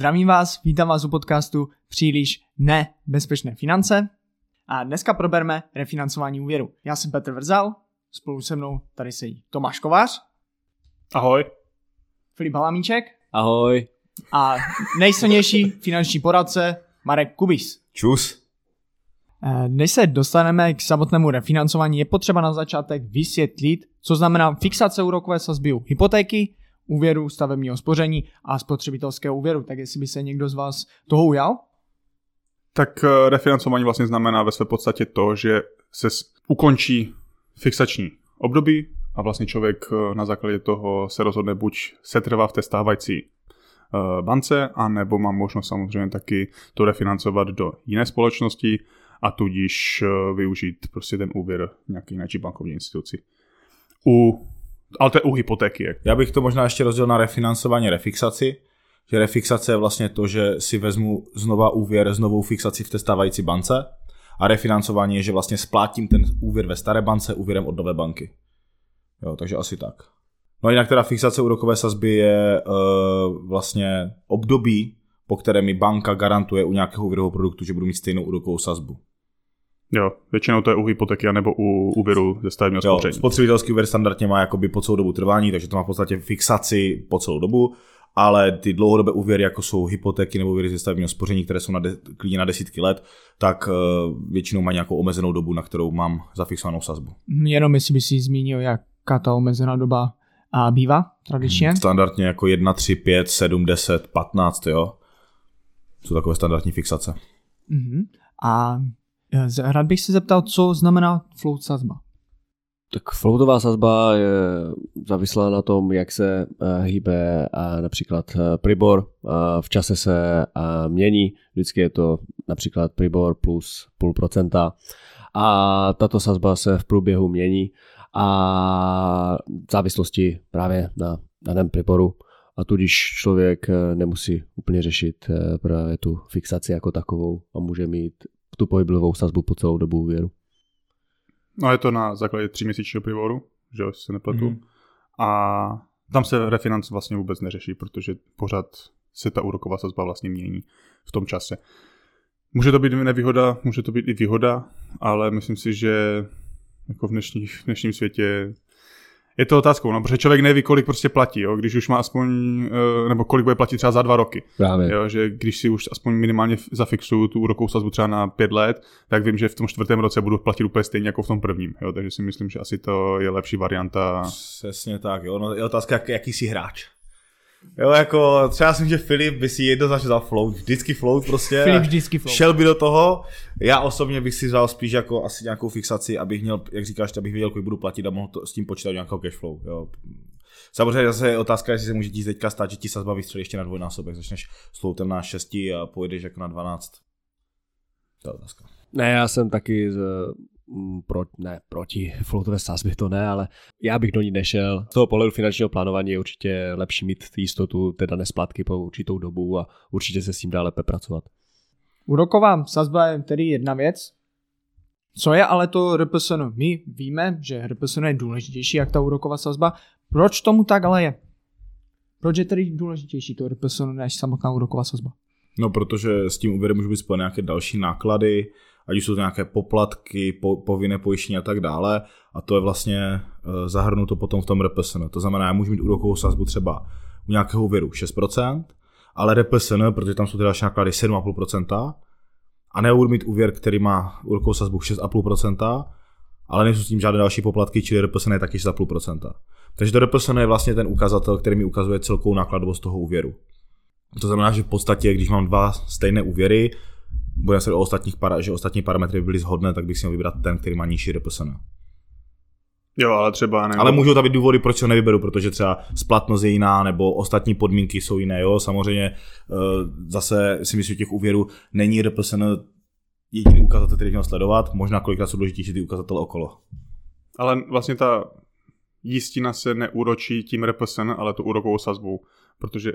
Zdravím vás, vítám vás u podcastu Příliš nebezpečné finance a dneska probereme refinancování úvěru. Já jsem Petr Vrzal, spolu se mnou tady sedí Tomáš Kovář. Ahoj. Filip Halamíček. Ahoj. A nejsilnější finanční poradce Marek Kubis. Čus. Eh, než se dostaneme k samotnému refinancování, je potřeba na začátek vysvětlit, co znamená fixace úrokové sazby u hypotéky, úvěru, stavebního spoření a spotřebitelského úvěru. Tak jestli by se někdo z vás toho ujal? Tak eh, refinancování vlastně znamená ve své podstatě to, že se ukončí fixační období a vlastně člověk eh, na základě toho se rozhodne buď setrvá v té stávající bance, anebo má možnost samozřejmě taky to refinancovat do jiné společnosti, a tudíž eh, využít prostě ten úvěr nějaké jiné bankovní instituci. U, ale to je u hypotéky. Já bych to možná ještě rozdělil na refinancování refixaci, že refixace je vlastně to, že si vezmu znova úvěr s novou fixací v té stávající bance a refinancování je, že vlastně splátím ten úvěr ve staré bance úvěrem od nové banky. Jo, takže asi tak. No a jinak teda fixace úrokové sazby je uh, vlastně období, po které mi banka garantuje u nějakého úvěrového produktu, že budu mít stejnou úrokovou sazbu. Jo, většinou to je u hypotéky nebo u úvěru ze stavebního spoření. Spotřebitelský úvěr standardně má jakoby po celou dobu trvání, takže to má v podstatě fixaci po celou dobu, ale ty dlouhodobé úvěry, jako jsou hypotéky nebo úvěry ze stavebního spoření, které jsou na de- klidně na desítky let, tak uh, většinou mají nějakou omezenou dobu, na kterou mám zafixovanou sazbu. Jenom jestli by si zmínil, jaká ta omezená doba a bývá tradičně? Hmm, standardně jako 1, 3, 5, 7, 10, 15, jo. Jsou takové standardní fixace. Mm-hmm. A Rád bych se zeptal, co znamená float sazba. Tak floatová sazba je závislá na tom, jak se uh, hýbe například uh, Pribor. V čase se mění, vždycky je to například Pribor plus půl procenta a tato sazba se v průběhu mění a v závislosti právě na daném Priboru a tudíž člověk nemusí úplně řešit právě tu fixaci jako takovou a může mít tu pohyblovou sazbu po celou dobu úvěru. No je to na základě tříměsíčního privoru, že se nepletu. Mm. A tam se refinanc vlastně vůbec neřeší, protože pořád se ta úroková sazba vlastně mění v tom čase. Může to být nevýhoda, může to být i výhoda, ale myslím si, že jako v, dnešní, v dnešním světě je to otázkou, no, protože člověk neví, kolik prostě platí, jo, když už má aspoň, eh, nebo kolik bude platit třeba za dva roky. Právě. Jo, že když si už aspoň minimálně zafixuju tu úrokovou sazbu třeba na pět let, tak vím, že v tom čtvrtém roce budu platit úplně stejně jako v tom prvním. Jo, takže si myslím, že asi to je lepší varianta. Přesně tak, jo. No, je otázka, jak, jaký jsi hráč. Jo, jako třeba si myslím, že Filip by si jednoznačně vzal float, vždycky float prostě. Filip vždycky float. Šel by do toho. Já osobně bych si vzal spíš jako asi nějakou fixaci, abych měl, jak říkáš, abych věděl, kolik budu platit a mohl to, s tím počítat nějakého cashflow. Jo. Samozřejmě zase je otázka, jestli se může ti teďka stát, že ti sazba vystřelí ještě na dvojnásobek, začneš s na 6 a pojedeš jako na 12. To je otázka. Ne, já jsem taky z, pro, ne, proti floatové sázbě to ne, ale já bych do ní nešel. Z toho pohledu finančního plánování je určitě lepší mít jistotu teda nesplatky po určitou dobu a určitě se s tím dá lépe pracovat. Úroková sazba je tedy jedna věc. Co je ale to RPSN? My víme, že RPSN je důležitější jak ta úroková sazba. Proč tomu tak ale je? Proč je tedy důležitější to RPSN než samotná úroková sazba? No, protože s tím úvěrem můžou být spojené nějaké další náklady, ať už jsou to nějaké poplatky, po, povinné pojištění a tak dále. A to je vlastně e, zahrnuto potom v tom RPSN. To znamená, já můžu mít úrokovou sazbu třeba u nějakého úvěru 6%, ale RPSN, protože tam jsou ty další náklady 7,5%, a nebudu mít úvěr, který má úrokovou sazbu 6,5%, ale nejsou s tím žádné další poplatky, čili RPSN je taky 6,5%. Takže to RPSN je vlastně ten ukazatel, který mi ukazuje celkovou nákladovost toho úvěru. To znamená, že v podstatě, když mám dva stejné úvěry, bude se o ostatních para, že ostatní parametry by byly shodné, tak bych si měl vybrat ten, který má nižší RPSN. Jo, ale třeba ne. Ale můžou tam být důvody, proč ho nevyberu, protože třeba splatnost je jiná, nebo ostatní podmínky jsou jiné. Jo, samozřejmě eh, zase si myslím, že těch úvěrů není RPSN jediný ukazatel, který měl sledovat, možná kolikrát jsou důležitější ty ukazatele okolo. Ale vlastně ta jistina se neúročí tím RPSN, ale tu úrokovou sazbou, protože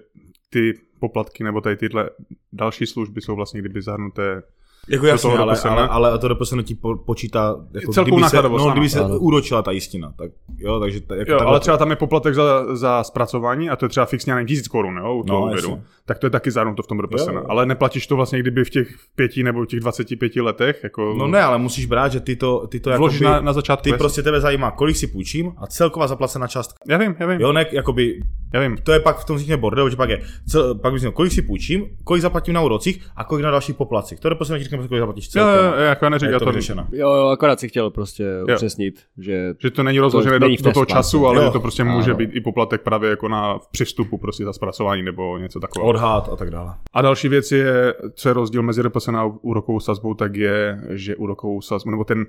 ty poplatky nebo tady tyhle další služby jsou vlastně kdyby zahrnuté Jako jasně, ale, RPSN. ale, ale to RPSN ti po, počítá, jako Celkovou kdyby se, no, kdyby se Ano. úročila ta jistina. Tak, jo, takže t- jako Jo, ale třeba tam je poplatek za, za zpracování a to je třeba fixně nevím, tisíc korun, jo, u toho No, úvěru. Tak to je taky zahrnuto v tom jo. Ale neplatíš to vlastně kdyby v těch pěti nebo v těch 25 letech. Jako No ne, ale musíš brát, že ty to, ty to jakoby, na, na začátku. ty jasně. prostě tebe zajímá, kolik si půjčím a celková zaplacená částka. Já vím, já vím, Jo, ne, jakoby, já vím. to je pak v tom vznikne bordel, že pak je, cel, pak měl, kolik si půjčím, kolik zaplatím na úrocích a kolik na dalších poplacích. To je prostě kolik zaplatíš Jo, celkem. jo, jo, jako já neříkám, je to vyřešeno. Jo, jo, akorát si chtěl prostě upřesnit, že že to není rozložené do, do toho času, ale Jo. že to prostě může být i poplatek právě jako na přestupu prostě za zpracování nebo něco takového. Odhad a tak dále. A další věc je, co je rozdíl mezi RPSN a úrokovou sazbou, tak je, že úrokovou sazbu, nebo ten,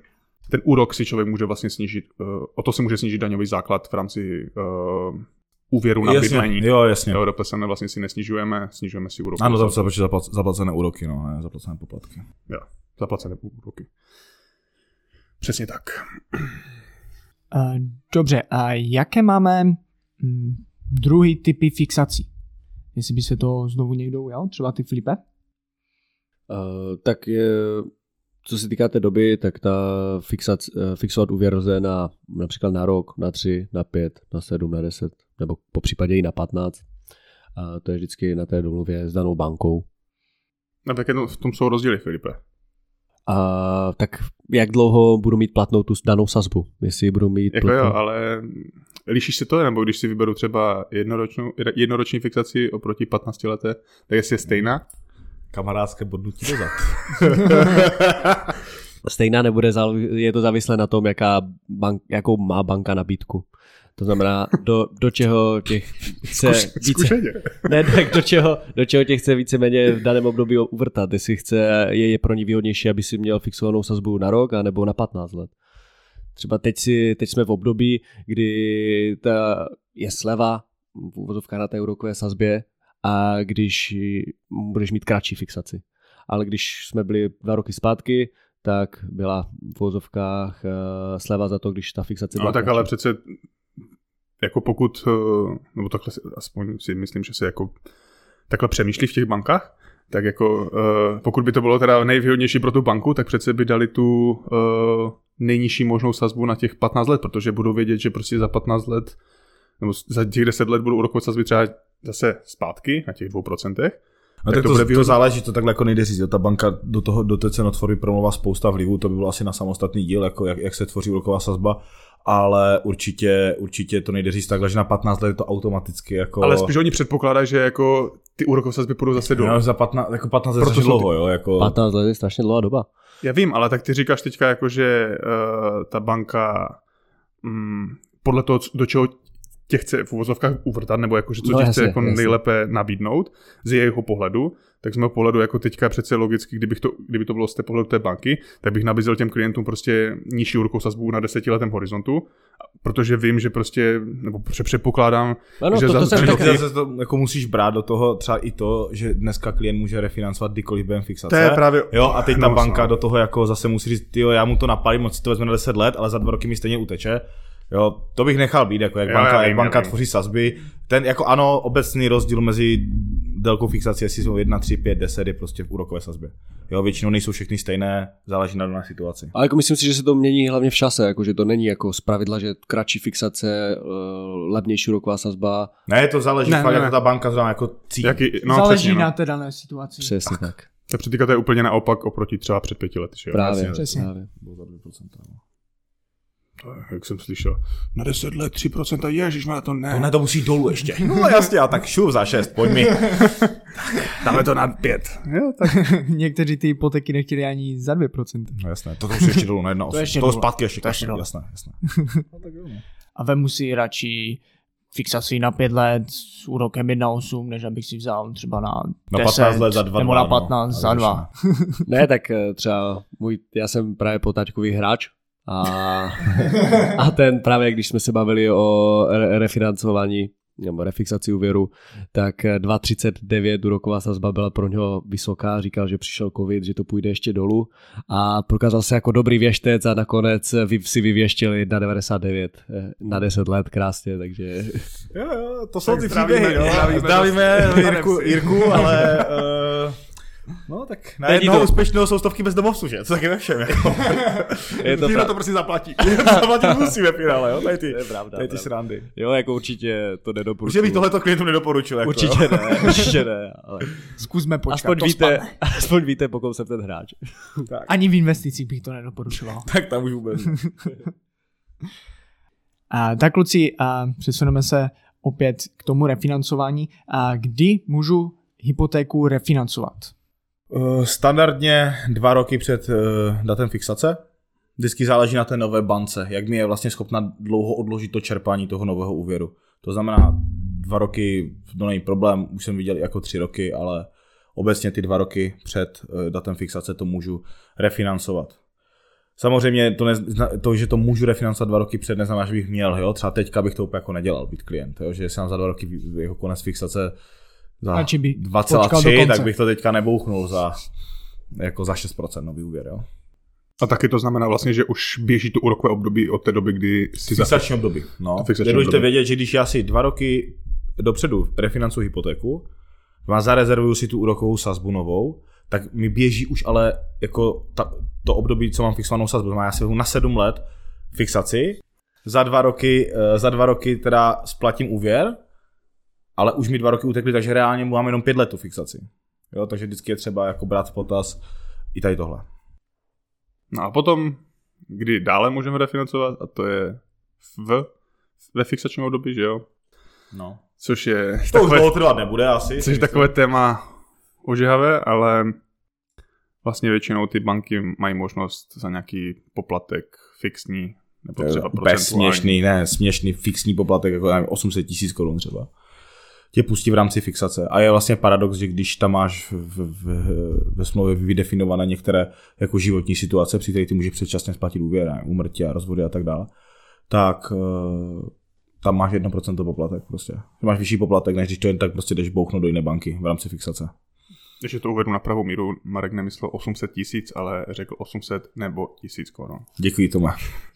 ten úrok si člověk může vlastně snížit, uh, o to se může snížit daňový základ v rámci uh, úvěru na jasně, bydlení. jo, jasně. Jo, RPSN vlastně si nesnižujeme, snižujeme si úrokovou Ano, sazbu. za, za, zaplacené úroky, no, ne, zaplacené poplatky. Jo, zaplacené úroky. Přesně tak. Dobře, a jaké máme mm, druhý typy fixací? Jestli by se to znovu někdo ujal, třeba ty Filipe? Uh, tak je, co se týká té doby, tak ta fixac, eh, fixovat úvěr lze na, například na rok, na tři, na pět, na sedm, na deset, nebo po případě i na patnáct. A to je vždycky na té domluvě s danou bankou. No, tak v tom jsou rozdíly, Filipe. A tak jak dlouho budu mít platnou tu danou sazbu? Jestli budu mít Jako platnou... jo, ale lišíš se to, nebo když si vyberu třeba jednoročnou, jednoroční fixaci oproti 15 leté, tak jestli je stejná? Kamarádské bodnutí dozad. Stejná nebude, je to závislé na tom, jaká bank, jakou má banka nabídku. To znamená, do, do čeho těch chce více, ne, tak do čeho, do čeho tě chce víceméně v daném období uvrtat. Jestli chce, je, je pro ní výhodnější, aby si měl fixovanou sazbu na rok, anebo na 15 let. Třeba teď, si, teď jsme v období, kdy ta je sleva, v úvozovkách na té úrokové sazbě, a když budeš mít kratší fixaci. Ale když jsme byli dva roky zpátky, tak byla v úvozovkách uh, sleva za to, když ta fixace byla No tak kratší. ale přece jako pokud, eh, nebo takhle si, aspoň si myslím, že se jako takhle přemýšlí v těch bankách, tak jako eh, pokud by to bylo teda nejvýhodnější pro tu banku, tak přece by dali tu eh, nejnižší možnou sazbu na těch 15 let, protože budou vědět, že prostě za 15 let nebo za těch 10 let budou úrokové sazby třeba zase zpátky na těch 2%. No, Tak tak to to, bude to, výhodné. záleží, to takhle jako nejde říct. Jo. Ta banka do, toho, do té cenotvorby promluvá spousta vlivů, to by bylo asi na samostatný díl, jako jak, jak se tvoří úroková sazba, ale určitě, určitě to nejde říct takhle, že na 15 let je to automaticky jako... Ale spíš oni předpokládají, že jako ty úrokové sazby půjdou zase dolů. No, za 15, jako 15 let Proto strašně jsou ty- dlouho, jo, jako... 15 let je strašně dlouhá doba. Já vím, ale tak ty říkáš teďka jako, že uh, ta banka mm, podle toho, do čeho tě chce v uvozovkách uvrtat, nebo jako, že co No ti jasně, chce jako jasně. nejlépe nabídnout z jeho pohledu, tak z mého pohledu jako teďka přece logicky, kdybych to, kdyby to bylo z té pohledu té banky, tak bych nabízel těm klientům prostě nižší úrokovou sazbu na desetiletém horizontu, protože vím, že prostě, nebo předpokládám, Ano, že to, za- to že Tak taky... zase to jako musíš brát do toho třeba i to, že dneska klient může refinancovat kdykoliv během fixace. to je právě... Jo, a teď ta No, banka no. do toho jako zase musí říct, jo, já mu to napalím, moc si to vezme na 10 let, ale za dva roky mi stejně uteče. Jo, to bych nechal být, jako jak Jo, banka, já jak vím, banka vím. tvoří sazby. Ten, jako ano, obecný rozdíl mezi délkou fixace, jestli jsou 1, 3, 5, 10 je prostě v úrokové sazbě. Jo, většinou nejsou všechny stejné, záleží na dané situaci. Ale jako myslím si, že se to mění hlavně v čase, jako že to není jako z pravidla, že kratší fixace, eh, levnější úroková sazba, Ne, to záleží Ne, fakt, ne, jak ne. ta banka zrovna jako cítí. Jaký, no, Záleží přesně, no. na té dané situaci. přesně tak. To před to je úplně naopak oproti třeba před pěti lety, že jo? Právě, přesně. právě. Bylo za 2%. To je, Jak jsem slyšel, na 10 let 3%, ježiš, to ne. To ne, to musí dolů ještě. No jasně, a tak šup za 6, pojď mi. Dáme to na 5. Jo, tak. Někteří ty hypotéky nechtěli ani za 2%. No jasné, to, je ještě dolů na 1, To ještě to zpátky ještě, To ještě jasné, dolů. jasné, jasné. A vemu si radši fixaci na 5 let s úrokem 1,8, než abych si vzal třeba na, Na 10, 15 let za 2, nebo na 15 za 2. Ne, tak eh, třeba můj, já jsem právě potáčkový hráč a, a ten právě, když jsme se bavili o re- refinancování nebo refixaci úvěru, tak eh, 2,39 úroková sazba byla pro něho vysoká, říkal, že přišel covid, že to půjde ještě dolů. A prokázal se jako dobrý věštec a nakonec eh, vy- si vyvěštil 1,99 eh, na 10 let krásně, takže Jo, jo, to jsou Tak ty zdravíme- příběhy, jo. zdravíme Zdravíme Jirku, Jirku, ale uh, No tak na Není jednoho to- úspěšného jsou stovky bezdomovců, že? Co taky ve všem, jako. Je to pra- to prostě zaplatí. To zaplatit musí ve finále, jo? Tady ty, To je pravda, tady ty pravda. srandy. Jo, jako určitě to Už nedoporučuji. bych tohleto klientům nedoporučil. Jako, Určitě jo. ne, určitě ne, ale Zkusme počkat, aspoň to víte, spadne. aspoň víte, pokud jsem ten hráč. Ani v investicích bych to nedoporučoval. Tak tam už vůbec. A, tak kluci, a přesuneme se opět k tomu refinancování. A kdy můžu hypotéku refinancovat? Uh, Standardně dva roky před uh, datem fixace. Vždycky záleží na té nové bance, jak mi je vlastně schopna dlouho odložit to čerpání toho nového úvěru. To znamená, dva roky, to není problém, už jsem viděl jako tři roky, ale obecně ty dva roky před uh, datem fixace to můžu refinancovat. Samozřejmě to, ne, to, že to můžu refinancovat dva roky před, neznamená, že bych měl, jo? třeba teďka bych to úplně jako nedělal, být klient, jo? že jsem za dva roky jako konec fixace za Radši by počkal do 2,3, konce. tak bych to teďka nebouchnul za, jako za 6% nový úvěr, jo. A taky to znamená vlastně, že už běží to úrokové období od té doby, kdy si za... Fixační období. No. To fixační Je důležité období. vědět, že když já si dva roky dopředu refinancuji hypotéku, a zarezervuju si tu úrokovou sazbu novou, tak mi běží už ale jako ta, to období, co mám fixovanou sazbu. Znamená, já si na sedm let fixaci, za dva roky, eh, za dva roky teda splatím úvěr, ale už mi dva roky utekly, takže reálně mám jenom pět let tu fixaci. Jo, takže vždycky je třeba jako brát v potaz i tady tohle. No a potom, kdy dále můžeme refinancovat, a to je v, ve fixačním období, že jo? No. Což je To už takové, dlouho trvat nebude asi. což je takové téma ožehavé, ale vlastně většinou ty banky mají možnost za nějaký poplatek fixní nebo třeba procentuální. směšný, ne, směšný fixní poplatek, jako nevím, 800 tisíc korun třeba. Tě pustí v rámci fixace. A je vlastně paradox, že když tam máš ve smlouvě vydefinované některé jako životní situace, při kterých ty můžeš předčasně splatit úvěr, úmrtí a rozvody a tak dále, tak eh, tam máš 1% poplatek prostě. Máš vyšší poplatek, než když to jen tak prostě jdeš bouchnout do jiné banky v rámci fixace. Když to uvedu na pravou míru, Marek nemyslel 800 tisíc, ale řekl 800 nebo tisíc korun. Děkuji tomu.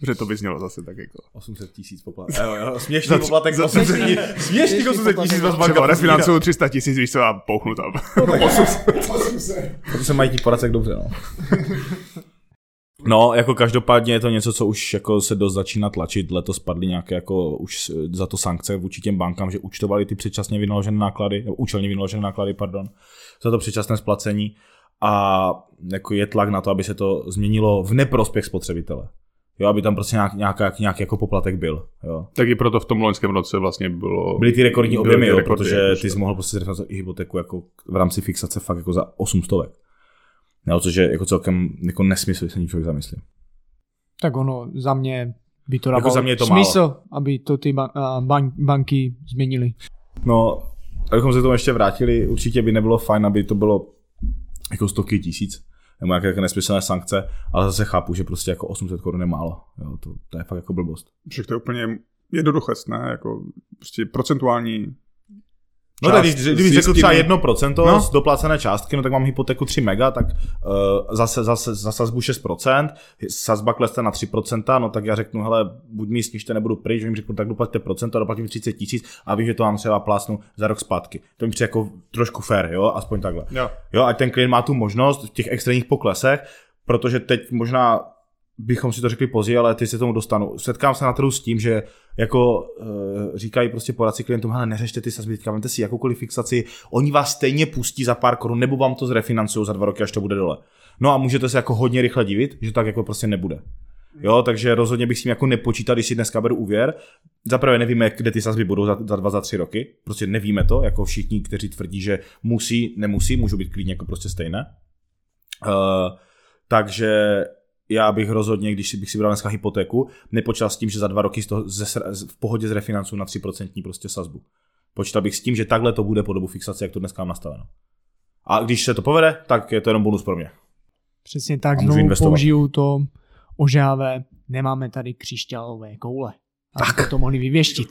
Že to by znělo zase tak jako. 800 tisíc poplatek. Jo, jo, směšný poplatek za- 800 tisíc. Směšný 800 tisíc vás banka refinancuju 300 tisíc, víš co, a pouchnu tam. Proto se mají ti poradce dobře, no. No, jako každopádně je to něco, co už jako se dost začíná tlačit. Letos spadly nějaké jako už za to sankce vůči těm bankám, že účtovali ty předčasně vynaložené náklady, nebo účelně vynaložené náklady, pardon, za to předčasné splacení. A jako je tlak na to, aby se to změnilo v neprospěch spotřebitele. Jo, aby tam prostě nějak, nějaká, nějaký jako poplatek byl. Jo. Tak i proto v tom loňském roce vlastně bylo... Byly ty rekordní objemy, ty jo, rekordy, protože jakože- ty jsi mohl prostě zrefinancovat i hypotéku jako v rámci fixace fakt jako za 800. Jo, což je jako celkem jako nesmysl, když se člověk zamyslí. Tak ono za mě by to Jako dávalo za mě je to smysl, aby to ty ba- a, ban- banky změnily. No, abychom se k tomu ještě vrátili, určitě by nebylo fajn, aby to bylo jako stovky tisíc, nebo nějaké jako nesmyslné sankce, ale zase chápu, že prostě jako 800 korun je málo. Jo, to, to, je fakt jako blbost. Však to je úplně jednoduché, ne? Jako prostě procentuální No tak když, kdybych řekl třeba 1% No. z doplacené částky, no tak mám hypotéku 3 mega, tak uh, zase, zase za sazbu 6%, sazba klesne na 3%, no tak já řeknu, hele, buď mi snižte, nebudu pryč, vím, řeknu, tak doplaťte procento, doplatím 30 tisíc a vím, že to vám třeba plásnu za rok zpátky. To mi přijde jako trošku fair, jo, aspoň takhle. Jo. Jo, ať ten klient má tu možnost v těch extrémních poklesech, protože teď možná bychom si to řekli později, ale ty se tomu dostanu. Setkám se na trhu s tím, že jako e, říkají prostě poradci klientům, hele, neřešte ty sazby, teďka vemte si jakoukoliv fixaci, oni vás stejně pustí za pár korun, nebo vám to zrefinancují za dva roky, až to bude dole. No a můžete se jako hodně rychle divit, že tak jako prostě nebude. Jo, takže rozhodně bych s tím jako nepočítal, když si dneska beru úvěr. Za prvé nevíme, kde ty sazby budou za, za dva, za tři roky. Prostě nevíme to, jako všichni, kteří tvrdí, že musí, nemusí, můžou být klidně jako prostě stejné. Uh, takže já bych rozhodně, když bych si bral dneska hypotéku, nepočítal s tím, že za dva roky z toho ze, v pohodě zrefinancuju na 3% prostě sazbu. Počítal bych s tím, že takhle to bude po dobu fixace, jak to dneska mám nastaveno. A když se to povede, tak je to jenom bonus pro mě. Přesně tak, znovu použiju to ožávé, nemáme tady křišťálové koule. Tak. to mohli vyvěštit.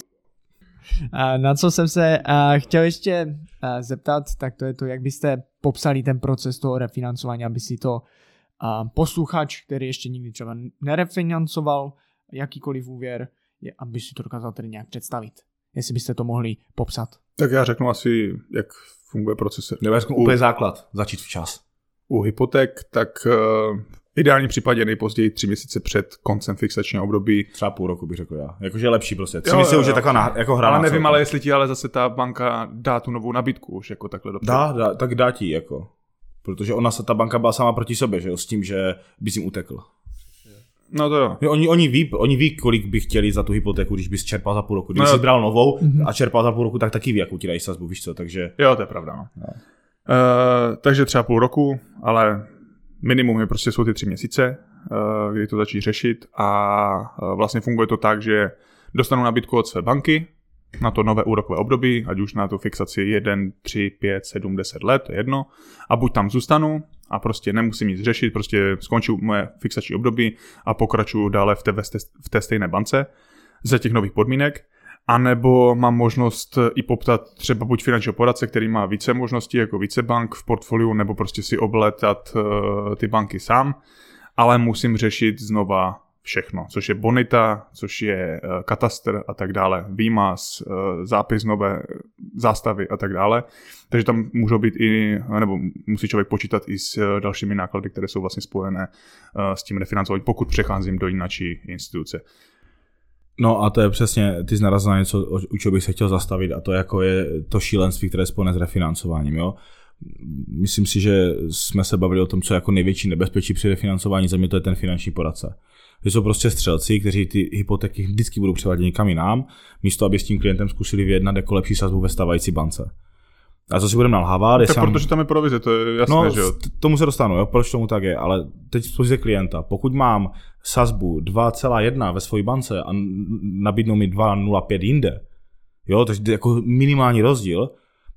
A na co jsem se chtěl ještě zeptat, tak to je to, jak byste popsali ten proces toho refinancování, aby si to posluchač, který ještě nikdy třeba nerefinancoval jakýkoliv úvěr, je, aby si to dokázal tedy nějak představit. Jestli byste to mohli popsat. Tak já řeknu asi, jak funguje proces. Nebo já řeknu úplně základ, začít včas. u hypoték, tak uh, v ideálním případě nejpozději tři měsíce před koncem fixačního období. Třeba půl roku bych řekl já. Jakože je lepší prostě. Tři měsíce už je taková na, jako hra. Ale nevím, ale jestli ti ale zase ta banka dá tu novou nabídku už jako takhle dopředu. Dá, dá, tak dá ti jako. Protože ona se, ta banka byla sama proti sobě, že jo, s tím, že bys jim utekl. No to jo. Jo, Oni, oni, ví, oni ví, kolik by chtěli za tu hypotéku, když bys čerpal za půl roku. Když No no, jsi bral novou a čerpal za půl roku, tak taky ví, jakou ti dají sazbu, víš co, takže... Jo, to je pravda. No. Uh, takže třeba půl roku, ale minimum je prostě jsou ty tři měsíce, uh, kdy to začít řešit a uh, vlastně funguje to tak, že dostanu nabídku od své banky na to nové úrokové období, ať už na tu fixaci 1, 3, 5, 7, 10 let, to je jedno, a buď tam zůstanu a prostě nemusím nic řešit, prostě skončí moje fixační období a pokračuju dále v té, v té stejné bance za těch nových podmínek, a nebo mám možnost i poptat třeba buď finančního poradce, který má více možností, jako více bank v portfoliu, nebo prostě si obletat uh, ty banky sám, ale musím řešit znova všechno, což je bonita, což je uh, katastr a tak dále, výmaz, uh, zápis nové zástavy a tak dále. Takže tam můžou být i, nebo musí člověk počítat i s uh, dalšími náklady, které jsou vlastně spojené s tím refinancováním, pokud přecházím do jináčí instituce. No a to je přesně, ty jsi narazil na něco, u čeho bych se chtěl zastavit a to jako je to šílenství, které je spojené s refinancováním, jo. Myslím si, že jsme se bavili o tom, co je jako největší nebezpečí při refinancování, za mě to je ten finanční poradce. Že jsou prostě střelci, kteří ty hypotéky vždycky budou převádět někam jinam, místo aby s tím klientem zkusili vyjednat jako lepší sazbu ve stávající bance. A co si budeme nalhávat, Tak jestli mám- protože tam je provize, to je jasné, No, že jo. tomu se dostanu, jo, proč tomu tak je, ale teď z pozice klienta, pokud mám sazbu 2,1 ve své bance a nabídnou mi 2,05 jinde, jo, takže to je jako minimální rozdíl,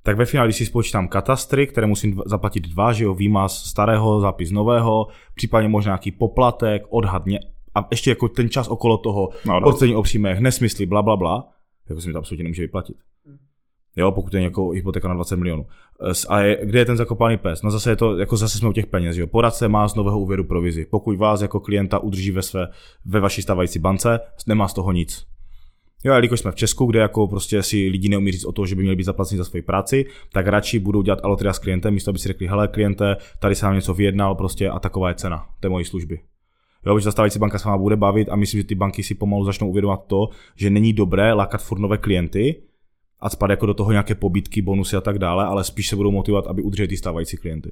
tak ve finále, když si spočítám katastry, které musím zaplatit dva, že jo, výmaz starého, zápis nového, případně možná nějaký poplatek, odhadně, a ještě jako ten čas okolo toho, No, no, no. odcení o příjmech, nesmysly, bla, bla, bla, jako se mi to absolutně nemůže vyplatit. Jo, pokud je jako hypotéka na 20 milionů. S- A je, kde je ten zakopaný pes? No zase je to, jako zase jsme u těch peněz, jo. Poradce má z nového úvěru provizi. Pokud vás jako klienta udrží ve své, ve vaší stávající bance, nemá z toho nic. Jo, a jelikož jsme v Česku, kde jako prostě si lidi neumí říct o to, že by měli být zaplaceni za svoji práci, tak radši budou dělat alotria s klientem, místo aby si řekli, hele kliente, tady se nám něco vyjednal prostě a taková je cena té mojí služby. Jo, protože zastávající banka se vám bude bavit a myslím, že ty banky si pomalu začnou uvědomovat to, že není dobré lákat furt nové klienty a spad jako do toho nějaké pobytky, bonusy a tak dále, ale spíš se budou motivovat, aby udrželi ty stávající klienty.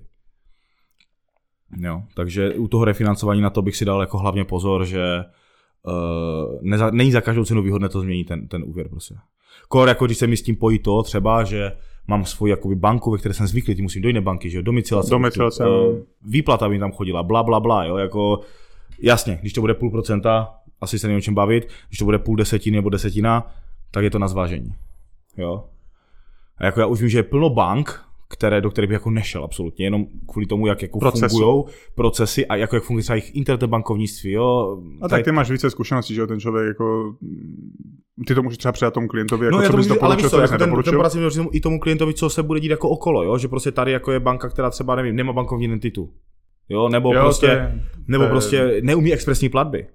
Jo, takže u toho refinancování na to bych si dal jako hlavně pozor, že uh, neza, není za každou cenu výhodné to změnit ten, ten úvěr prostě. Kor, jako když se mi s tím pojí to třeba, že mám svoji jakoby banku, ve které jsem zvyklý, ty musím do jiné banky, že jo, domicilace, Domicilace, eh, no. výplata mi tam chodila, bla, bla, bla, jo, jako jasně, když to bude půl procenta, asi se není o čem bavit, když to bude půl desetiny nebo desetina, tak je to na zvážení. Jo. A jako já už vím, že je plno bank, které, do kterých bych jako nešel absolutně, jenom kvůli tomu, jak jako fungují procesy a jako jak funguje třeba jejich internetbankovnictví, jo. A tak ty máš více zkušeností, že ten člověk jako... Ty to můžeš třeba předat tomu klientovi, jako No, co to bys doporučil, co, co bys jako ten, ten říct i tomu klientovi, co se bude dít jako okolo, jo? že prostě tady jako je banka, která třeba nevím, nemá bankovní identitu. Jo, nebo Jo, prostě, je- nebo je- prostě neumí expresní platby.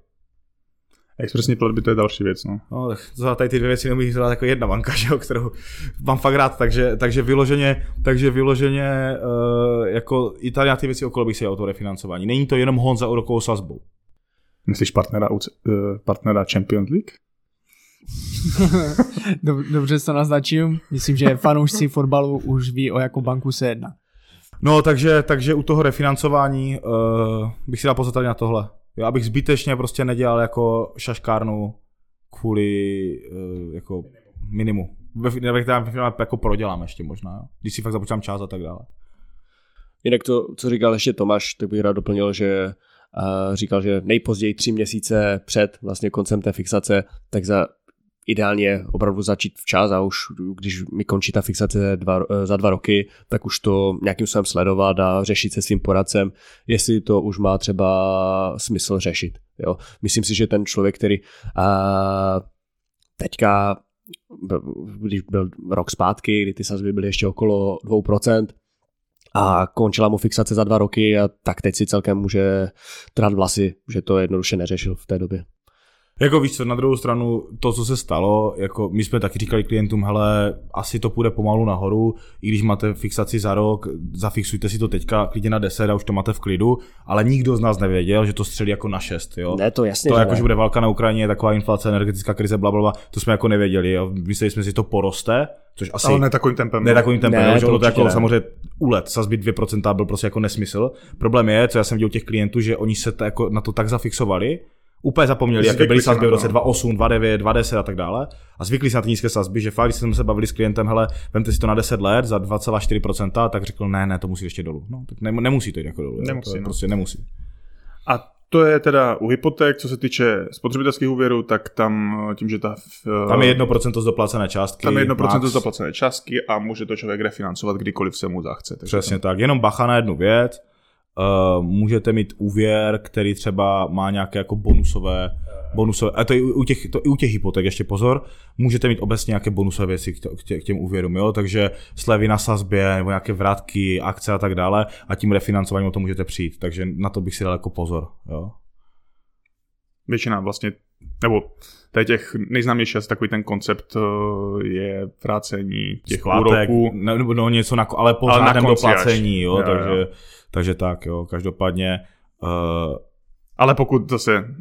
Expresní platby, to je další věc, no. No, tak za tady ty dvě věci neumí dělat jako jedna banka, že jo, kterou mám fakt rád, takže, takže vyloženě, takže vyloženě uh, jako i tady na ty věci okolo bych si dal to refinancování. Není to jenom hon za úrokovou sazbou. Myslíš partnera, eh, partnera Champions League? Dob- Dobře to naznačím. Myslím, že fanoušci fotbalu už ví, o jakou banku se jedná. No, takže, takže u toho refinancování uh, bych si dal pozor tady na tohle. Jo, abych zbytečně prostě nedělal jako šaškárnu kvůli uh, jako minimu. Ve, ve, kterém jako prodělám ještě možná, jo. když si fakt započítám čas a tak dále. Jinak to, co říkal ještě Tomáš, tak bych rád doplnil, že uh, říkal, že nejpozději tři měsíce před vlastně koncem té fixace, tak za ideálně opravdu začít včas a už když mi končí ta fixace dva, eh, za dva roky, tak už to nějakým způsobem sledovat a řešit se svým poradcem, jestli to už má třeba smysl řešit. Jo? Myslím si, že ten člověk, který uh, teďka když byl rok zpátky, kdy ty sazby byly ještě okolo 2%, a končila mu fixace za dva roky a tak teď si celkem může trhat vlasy, že to jednoduše neřešil v té době. Jako víš co, na druhou stranu, to, co se stalo, jako my jsme taky říkali klientům, hele, asi to půjde pomalu nahoru, i když máte fixaci za rok, zafixujte si to teďka klidně na 10 a už to máte v klidu, ale nikdo z nás nevěděl, že to střelí jako na 6, jo. Ne, to jasně, To že jako, ne. že bude válka na Ukrajině, taková inflace, energetická krize, bla, bla, bla, to jsme jako nevěděli, jo. Mysleli jsme si, že to poroste, což asi Ale ne takovým tempem. ne takovým tempem, Ne, ne, že to to jako ne. samozřejmě úlet, sazby 2% byl prostě jako nesmysl. Problém je, co já jsem viděl u těch klientů, že oni se to jako na to tak zafixovali, úplně zapomněli, jaké byly sazby v roce no. 2,8, 2,9, 2,10 a tak dále. A zvykli se na ty nízké sazby, že fakt, když jsme se bavili s klientem, hele, vemte si to na 10 let za 2,4%, tak řekl, ne, ne, to musí ještě dolů. No, tak ne, nemusí to jít jako dolů. Nemusí, to je no. Prostě nemusí. A to je teda u hypoték, co se týče spotřebitelských úvěrů, tak tam tím, že ta... eh, Tam je 1% z doplacené částky. tam je 1% max. z zaplacené částky a může to člověk refinancovat kdykoliv se mu zachce. Takže Přesně tak. Jenom bacha na jednu věc. Uh, můžete mít úvěr, který třeba má nějaké jako bonusové, bonusové a to i u těch, to i u těch hypoték, ještě pozor, můžete mít obecně nějaké bonusové věci k, tě, k těm úvěrům, jo? takže slevy na sazbě, nebo nějaké vrátky, akce a tak dále a tím refinancováním o to můžete přijít, takže na to bych si dal jako pozor. Jo? většina vlastně, nebo tady těch nejznámější asi takový ten koncept eh, je vrácení těch Splátek, úroků. ne- nebo no, něco na, ale po Ale na řádném konci až. doplacení, jo, Jo, takže, jo. takže tak, jo, každopádně uh, Ale pokud zase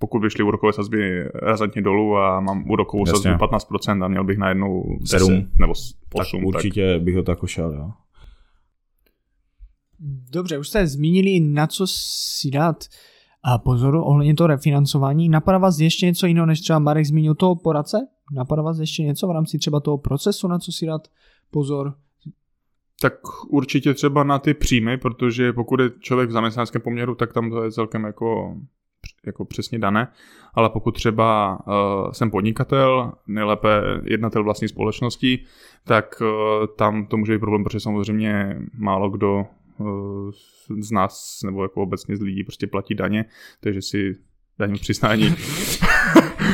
pokud by šly úrokové sazby razantně dolů a mám úrokovou Jasně. sazbu 15% a měl bych najednou 10 Sedm. nebo tak 8, určitě bych ho tak šel, jo. Dobře, už jste zmínili, na co si dát a pozor ohledně toho refinancování. Napadá vás ještě něco jiného, než třeba Marek zmínil toho poradce? Napadá vás ještě něco v rámci třeba toho procesu, na co si dát pozor? tak určitě třeba na ty příjmy, protože pokud je člověk v zaměstnaneckém poměru, tak tam to je celkem jako, jako přesně dané, ale pokud třeba uh, jsem podnikatel, nejlépe jednatel vlastní společnosti, tak uh, tam to může být problém, protože samozřejmě málo kdo z nás nebo jako obecně z lidí prostě platí daně, takže si daní přiznání.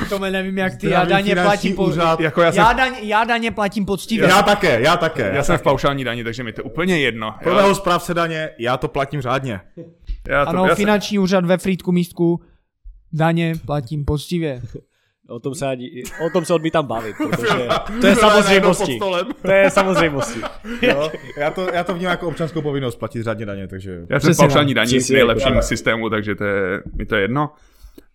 To nevím jak ty, já daně platím po... úřad. jako já jsem, Já, daň, já daně platím poctivě. Já také, já také. já jsem v paušální daní, takže mi to je úplně jedno. Pro jo. mého správce daně, já to platím řádně. Já to, Ano, já jsem, finanční úřad ve Frýdku místku, daně platím poctivě. O tom se, ani, o tom se odmítám bavit, protože to je samozřejmostí. To je samozřejmostí. Jo, já, to, já to vnímám jako občanskou povinnost platit řádně daně, takže... Já jsem paušální tak. daní v nejlepším systému, takže to je, mi to je jedno.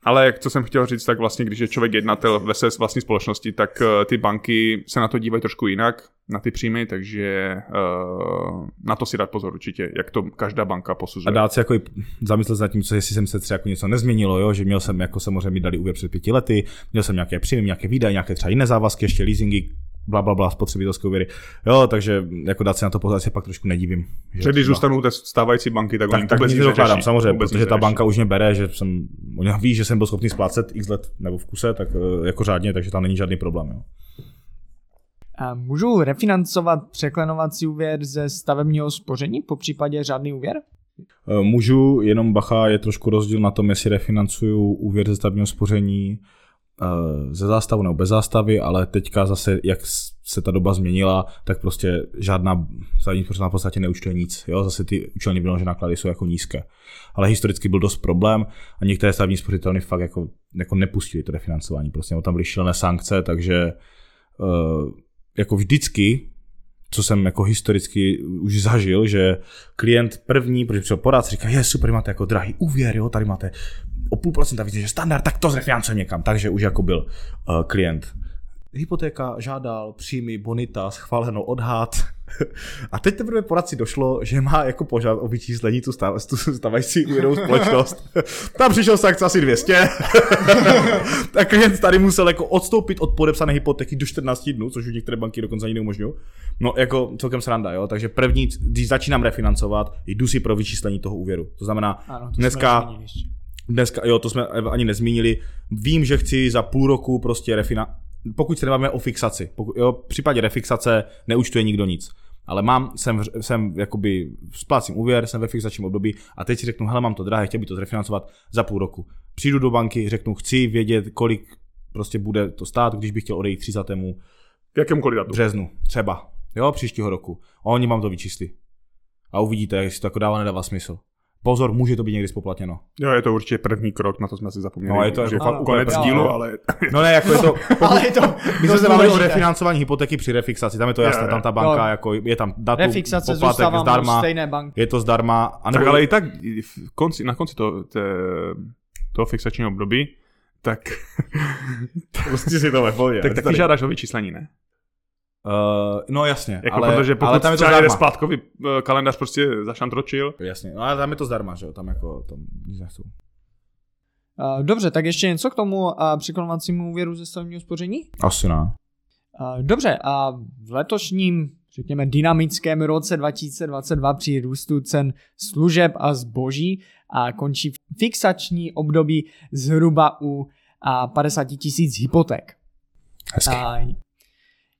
Ale jak co jsem chtěl říct, tak vlastně, když je člověk jednatel ve své vlastní společnosti, tak uh, ty banky se na to dívají trošku jinak, na ty příjmy, takže uh, na to si dát pozor určitě, jak to každá banka A posuzuje. dát si jako zamyslet se nad tím, co jestli jsem se třeba jako něco nezměnilo, jo? že měl jsem jako samozřejmě mi dali úvěr před pěti lety, měl jsem nějaké příjmy, nějaké výdaje, nějaké třeba jiné závazky, ještě leasingy, bla, bla, bla, spotřebitelské úvěry. Jo, takže jako dát si na to pozor, se pak trošku nedivím. Že když zůstanou u té stávající banky, tak, tak, tak nic nedokládám, neřeší. samozřejmě, Vůbec protože ta banka už mě bere, že jsem, oni ví, že jsem byl schopný splácet x let nebo v kuse, tak eh, jako řádně, takže tam není žádný problém. Jo. A můžu refinancovat překlenovací úvěr ze stavebního spoření, po případě řádný úvěr? Eh, Můžu, jenom bacha, je trošku rozdíl na tom, jestli refinancuju úvěr ze stavebního spoření ze zástavu nebo bez zástavy, ale teďka zase, jak se ta doba změnila, tak prostě žádná stavební spoření v podstatě neúčtuje nic. Jo? Zase ty účelně vyložené náklady jsou jako nízké. Ale historicky byl dost problém a některé stavební spořitelny fakt jako, jako nepustili to refinancování. Prostě tam byly šílené sankce, takže eh, jako vždycky co jsem jako historicky už zažil, že klient první, protože přišel poradce, říká, je super, máte jako drahý úvěr, jo, tady máte o půl procenta víc, je standard, tak to zrefinancujeme někam. Takže už jako byl uh, klient. Hypotéka žádal příjmy, bonita, schváleno odhad. A teď teprve poradci došlo, že má jako požád o vyčíslení tu, stav, tu stavající úvěrovou společnost. Tam přišel sankce asi 200. tak klient tady musel jako odstoupit od podepsané hypotéky do 14 dnů, což už některé banky dokonce ani neumožňují. No jako celkem sranda, jo. Takže první, když začínám refinancovat, jdu si pro vyčíslení toho úvěru. To znamená, Ano, to Dneska-. Dneska, jo, to jsme ani nezmínili. Vím, že chci za půl roku prostě refina... Pokud se nebavíme o fixaci, pokud, jo, v případě refixace neúčtuje nikdo nic. Ale mám, jsem, v- jsem jakoby, splácím úvěr, jsem ve fixačním období a teď si řeknu, hele, mám to drahé, chtěl bych to zrefinancovat za půl roku. Přijdu do banky, řeknu, chci vědět, kolik prostě bude to stát, když bych chtěl odejít 30. K jakémukoliv datu. březnu, třeba, jo, příštího roku. A oni vám to vyčíslí. A uvidíte, jestli to jako dává, nedává smysl. Pozor, může to být někdy spoplatněno. Jo, je to určitě první krok, na to jsme si zapomněli. No, je to že jako fakt fakt konec úplně dílu, ale No ne, jako je to, Ale je to my jsme se bavili o refinancování hypotéky při refixaci, tam je to jasné, jo. tam ta banka, Jo. jako je tam datum, Refixace poplatek zůstává zdarma, stejné banky. je to zdarma, a tak nebo ale i tak v konci, na konci toho, té, toho fixačního období, tak, prostě si to ve pohodě. tak taky žádáš o vyčíslení, ne? Uh, no jasně, Jako ale, protože pokud ale tam je to zdarma. splátkový eh, kalendář prostě zašantročil, Jasně, no ale tam je to zdarma, že jo, tam jako, tam nic nechcou. Uh, Dobře, tak ještě něco k tomu uh, překonovacímu úvěru ze stavebního spoření? Asi ne. Uh, Dobře, a v letošním, řekněme, dynamickém roce 2022 při růstu cen služeb a zboží a končí fixační období zhruba u a 50 tisíc hypoték. Hezky.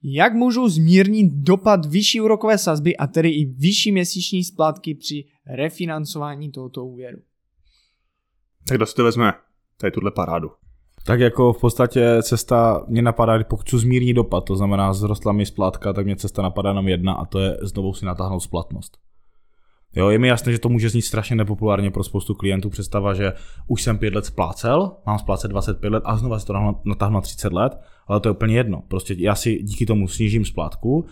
Jak můžou zmírnit dopad vyšší úrokové sazby a tedy i vyšší měsíční splátky při refinancování tohoto úvěru? tak kdo si to vezme? Tady tuhle parádu. Tak jako v podstatě cesta mě napadá, pokud chci zmírní dopad, to znamená zrostla mi splátka, tak mě cesta napadá jenom jedna a to je znovu si natáhnout splatnost. Jo, je mi jasné, že to může znít strašně nepopulárně pro spoustu klientů. Představa, že už jsem pět let splácel, mám splácet 25 let a znova si to natáhnu na 30 let, ale to je úplně jedno. Prostě já si díky tomu snížím splátku,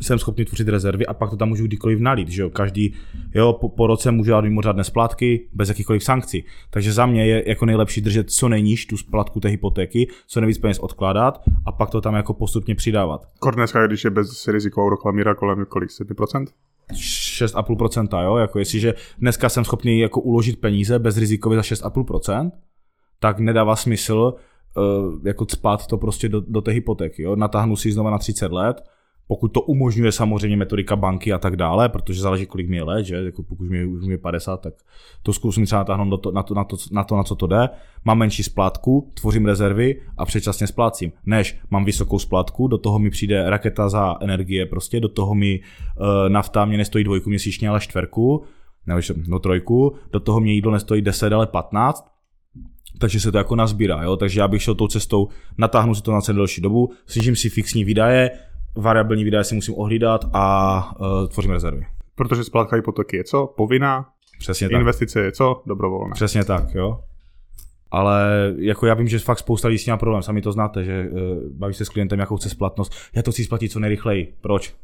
jsem schopný tvořit rezervy a pak to tam můžu kdykoliv nalít. Že jo? Každý, jo, po, po roce můžu dát mimořádné splátky bez jakýchkoliv sankcí. Takže za mě je jako nejlepší držet co nejníž tu splátku té hypotéky, co nejvíc peněz odkládat a pak to tam jako postupně přidávat. Kor dneska, když je bez riziková úroková míra kolem kolik, 7%? 6,5%, jo, jako jestliže dneska jsem schopný jako uložit peníze bez rizikově za 6,5%, tak nedává smysl uh, jako cpat to prostě do, do té hypotéky, jo, natáhnu si znova na 30 let, pokud to umožňuje samozřejmě metodika banky a tak dále, protože záleží, kolik mi je let, že? Jako pokud mi, už mi je 50, tak to zkusím třeba natáhnout do to, na, to, na, to, na to, na co to jde. Mám menší splátku, tvořím rezervy a předčasně splácím. Než mám vysokou splátku, do toho mi přijde raketa za energie, prostě do toho mi uh, nafta mě nestojí dvojku měsíčně, ale čtverku, nebo no trojku, do toho mě jídlo nestojí 10, ale 15, takže se to jako nazbírá, jo? takže já bych šel tou cestou, natáhnu si to na celou delší dobu, snížím si fixní výdaje, variabilní výdaje si musím ohlídat a uh, tvořím rezervy. Protože splátka hypotéky je co? Povinná. Přesně tak. Investice je co? Dobrovolná. Přesně tak, jo. Ale jako já vím, že fakt spousta lidí s tím má problém, sami to znáte, že uh, bavíš se s klientem, jakou chce splatnost. Já to chci splatit co nejrychleji. Proč?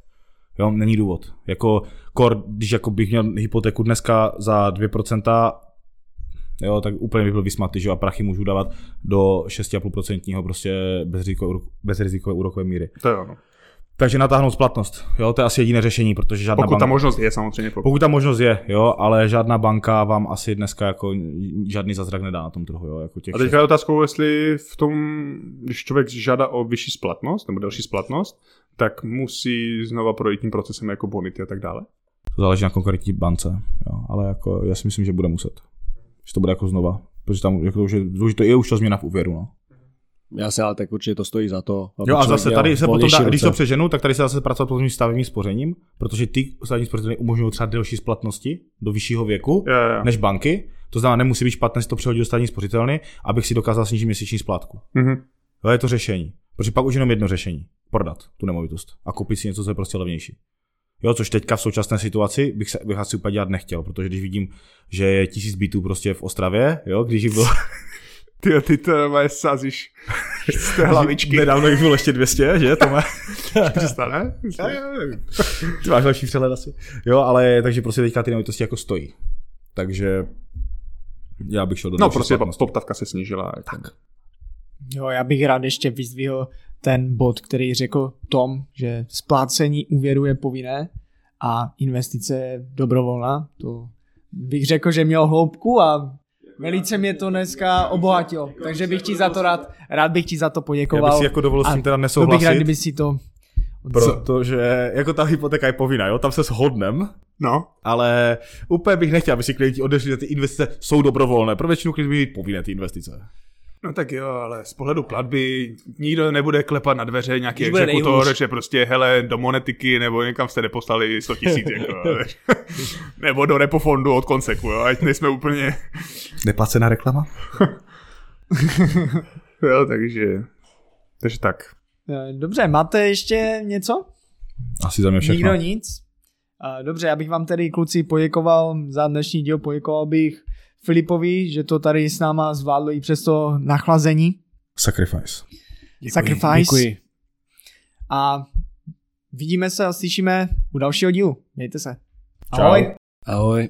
Jo, není důvod. Jako kor, když jako bych měl hypotéku dneska za 2%, jo, tak úplně bych byl vysmatý, že a prachy můžu dávat do 6,5% prostě bezrizikové, bezrizikové úrokové míry. To je ono. Takže natáhnout splatnost, jo, to je asi jediné řešení, protože žádná Pokud banka... ta možnost je samozřejmě. Pokud. Pokud ta možnost je, jo, ale žádná banka vám asi dneska jako žádný zázrak nedá na tom trhu, jo, jako těch A teďka je otázkou, jestli v tom, když člověk žádá o vyšší splatnost nebo další splatnost, tak musí znova projít tím procesem jako bonity a tak dále. To záleží na konkrétní bance, jo, ale jako já si myslím, že bude muset. Že to bude jako znova, protože tam jako to už je, to už to je už to změna v úvěru, no. Já se ale tak určitě to stojí za to. Jo a zase tady se potom dá, když to přeženu, tak tady se zase pracovat potom s stavebním spořením, protože ty stavební spoření umožňují třeba delší splatnosti do vyššího věku Je, je. než banky. To znamená, nemusí být špatné si to přehodit do stavební spořitelny, abych si dokázal snížit měsíční splátku. Mhm. To je to řešení. Protože pak už jenom jedno řešení. Prodat tu nemovitost a koupit si něco, co je prostě levnější. Jo, což teďka v současné situaci bych, se, bych asi úplně dělat nechtěl, protože když vidím, že je tisíc bytů prostě v Ostravě, jo, když jich bylo Ty, ty to má sázíš z té hlavičky. nedávno jich bylo ještě 200, že, to má, 300, ne? ty máš lepší přehled asi. Jo, ale takže prostě teďka ty nemovitosti jako stojí. Takže já bych šel do No prostě poptavka se snížila. Tak. Jo, já bych rád ještě vyzdvihl ten bod, který řekl Tom, že splácení úvěru je povinné a investice je dobrovolná. To bych řekl, že měl hloubku a velice mě to dneska obohatilo. Takže bych ti za to rád, rád bych ti za to Já poděkoval. bych si jako dovolil s tím teda to bych nesouhlasit. rád, kdyby si to... Protože jako ta hypotéka je povinná, jo, tam se shodnem, No, ale úplně bych nechtěl, aby si klienti odešli, že ty investice jsou dobrovolné. Pro většinu klientů by být povinné ty investice. No tak jo, ale z pohledu platby nikdo nebude klepat na dveře nějaký Když exekutor, že prostě hele, do monetiky nebo někam jste neposlali 100 tisíc, jako, nebo do repofondu od konseku, jo, ať nejsme úplně, Neplacená reklama? jo, takže, takže tak. Eh, Dobře, máte ještě něco? Asi za mě všechno. Nikdo nic? Uh, dobře, já bych vám tedy kluci poděkoval za dnešní díl, poděkoval bych Filipovi, že to tady s náma zvládlo i přes to nachlazení. Sacrifice. Děkuji. Sacrifice. Děkuji. A vidíme se a slyšíme u dalšího dílu. Mějte se. Čau. Ahoj. Ahoj.